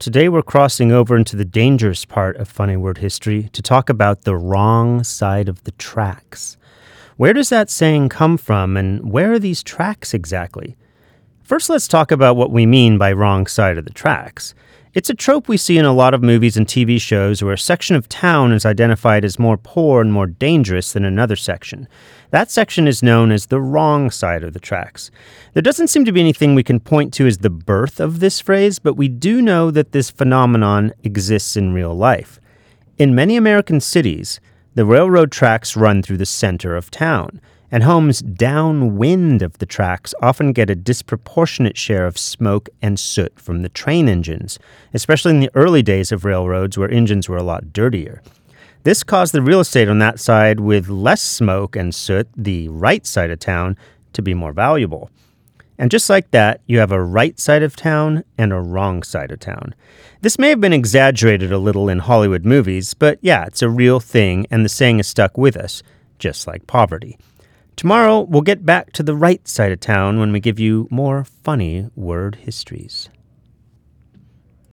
Today we're crossing over into the dangerous part of funny word history to talk about the wrong side of the tracks. Where does that saying come from, and where are these tracks exactly? First, let's talk about what we mean by wrong side of the tracks. It's a trope we see in a lot of movies and TV shows where a section of town is identified as more poor and more dangerous than another section. That section is known as the wrong side of the tracks. There doesn't seem to be anything we can point to as the birth of this phrase, but we do know that this phenomenon exists in real life. In many American cities, the railroad tracks run through the center of town, and homes downwind of the tracks often get a disproportionate share of smoke and soot from the train engines, especially in the early days of railroads where engines were a lot dirtier. This caused the real estate on that side with less smoke and soot, the right side of town, to be more valuable. And just like that, you have a right side of town and a wrong side of town. This may have been exaggerated a little in Hollywood movies, but yeah, it's a real thing, and the saying is stuck with us, just like poverty. Tomorrow, we'll get back to the right side of town when we give you more funny word histories.